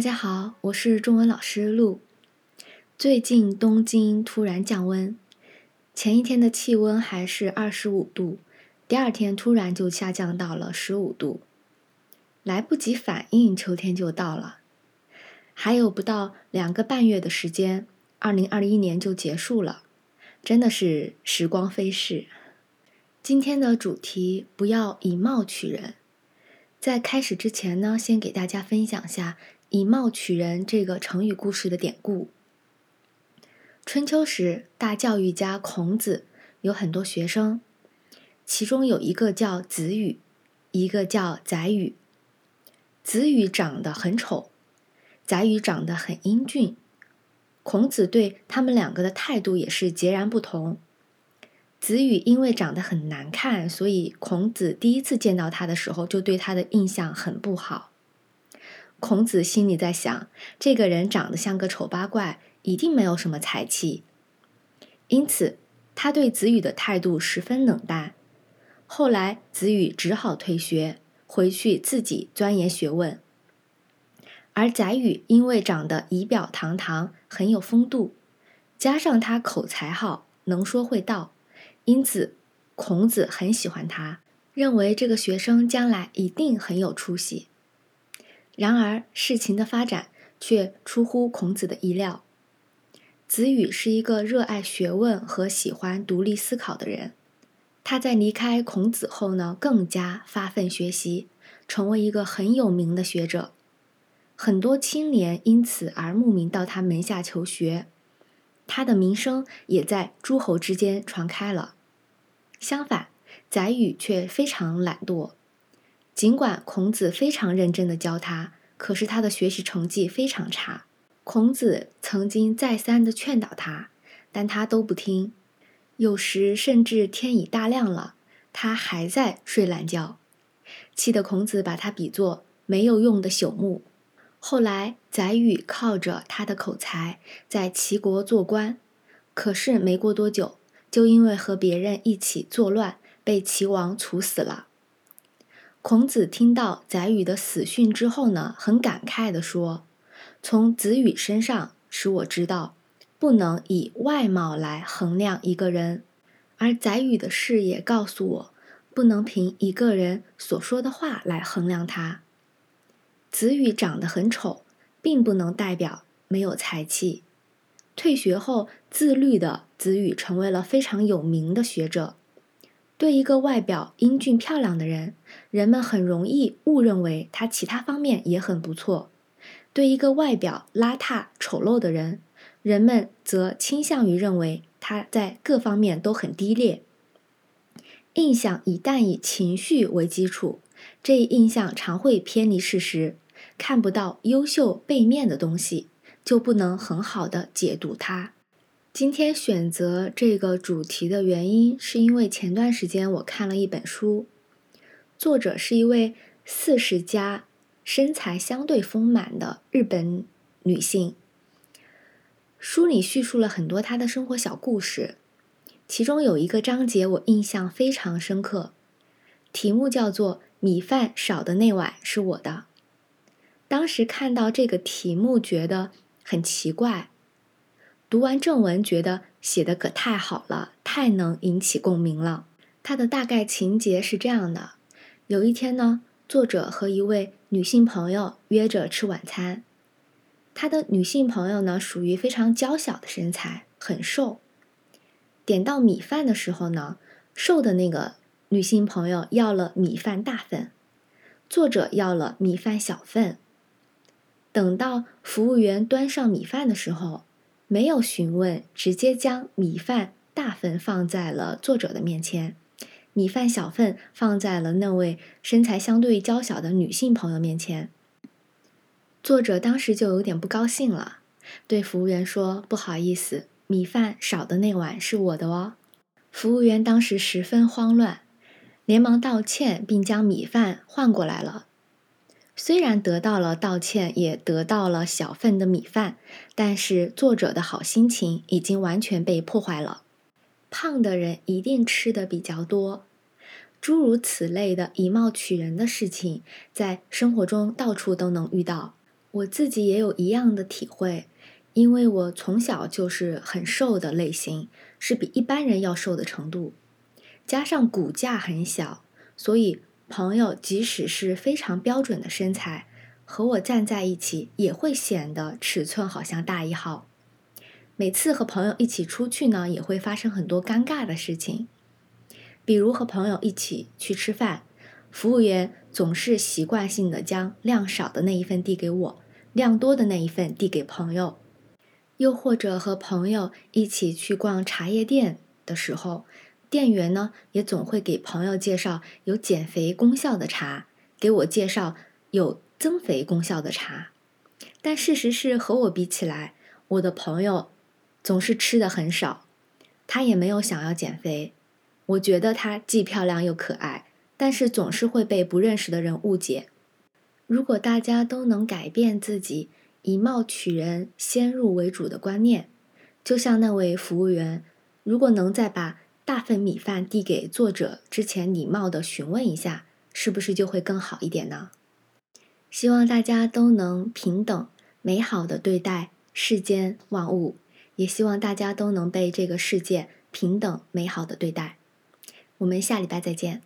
大家好，我是中文老师陆。最近东京突然降温，前一天的气温还是二十五度，第二天突然就下降到了十五度，来不及反应，秋天就到了。还有不到两个半月的时间，二零二一年就结束了，真的是时光飞逝。今天的主题不要以貌取人。在开始之前呢，先给大家分享下“以貌取人”这个成语故事的典故。春秋时，大教育家孔子有很多学生，其中有一个叫子羽，一个叫宰予。子羽长得很丑，宰予长得很英俊。孔子对他们两个的态度也是截然不同。子羽因为长得很难看，所以孔子第一次见到他的时候就对他的印象很不好。孔子心里在想，这个人长得像个丑八怪，一定没有什么才气，因此他对子羽的态度十分冷淡。后来子羽只好退学，回去自己钻研学问。而宰予因为长得仪表堂堂，很有风度，加上他口才好，能说会道。因此，孔子很喜欢他，认为这个学生将来一定很有出息。然而，事情的发展却出乎孔子的意料。子羽是一个热爱学问和喜欢独立思考的人。他在离开孔子后呢，更加发奋学习，成为一个很有名的学者。很多青年因此而慕名到他门下求学。他的名声也在诸侯之间传开了。相反，宰予却非常懒惰。尽管孔子非常认真的教他，可是他的学习成绩非常差。孔子曾经再三的劝导他，但他都不听。有时甚至天已大亮了，他还在睡懒觉，气得孔子把他比作没有用的朽木。后来，宰予靠着他的口才在齐国做官，可是没过多久，就因为和别人一起作乱，被齐王处死了。孔子听到宰予的死讯之后呢，很感慨地说：“从子羽身上，使我知道，不能以外貌来衡量一个人；而宰予的事也告诉我，不能凭一个人所说的话来衡量他。”子羽长得很丑，并不能代表没有才气。退学后，自律的子羽成为了非常有名的学者。对一个外表英俊漂亮的人，人们很容易误认为他其他方面也很不错；对一个外表邋遢丑陋的人，人们则倾向于认为他在各方面都很低劣。印象一旦以情绪为基础，这一印象常会偏离事实。看不到优秀背面的东西，就不能很好的解读它。今天选择这个主题的原因，是因为前段时间我看了一本书，作者是一位四十加、身材相对丰满的日本女性。书里叙述了很多她的生活小故事，其中有一个章节我印象非常深刻，题目叫做“米饭少的那碗是我的”。当时看到这个题目，觉得很奇怪。读完正文，觉得写的可太好了，太能引起共鸣了。它的大概情节是这样的：有一天呢，作者和一位女性朋友约着吃晚餐。他的女性朋友呢，属于非常娇小的身材，很瘦。点到米饭的时候呢，瘦的那个女性朋友要了米饭大份，作者要了米饭小份。等到服务员端上米饭的时候，没有询问，直接将米饭大份放在了作者的面前，米饭小份放在了那位身材相对娇小的女性朋友面前。作者当时就有点不高兴了，对服务员说：“不好意思，米饭少的那碗是我的哦。”服务员当时十分慌乱，连忙道歉，并将米饭换过来了。虽然得到了道歉，也得到了小份的米饭，但是作者的好心情已经完全被破坏了。胖的人一定吃的比较多，诸如此类的以貌取人的事情，在生活中到处都能遇到。我自己也有一样的体会，因为我从小就是很瘦的类型，是比一般人要瘦的程度，加上骨架很小，所以朋友即使是非常标准的身材，和我站在一起也会显得尺寸好像大一号。每次和朋友一起出去呢，也会发生很多尴尬的事情，比如和朋友一起去吃饭。服务员总是习惯性的将量少的那一份递给我，量多的那一份递给朋友。又或者和朋友一起去逛茶叶店的时候，店员呢也总会给朋友介绍有减肥功效的茶，给我介绍有增肥功效的茶。但事实是和我比起来，我的朋友总是吃的很少，他也没有想要减肥。我觉得他既漂亮又可爱。但是总是会被不认识的人误解。如果大家都能改变自己以貌取人、先入为主的观念，就像那位服务员，如果能再把大份米饭递给作者之前，礼貌的询问一下，是不是就会更好一点呢？希望大家都能平等、美好的对待世间万物，也希望大家都能被这个世界平等、美好的对待。我们下礼拜再见。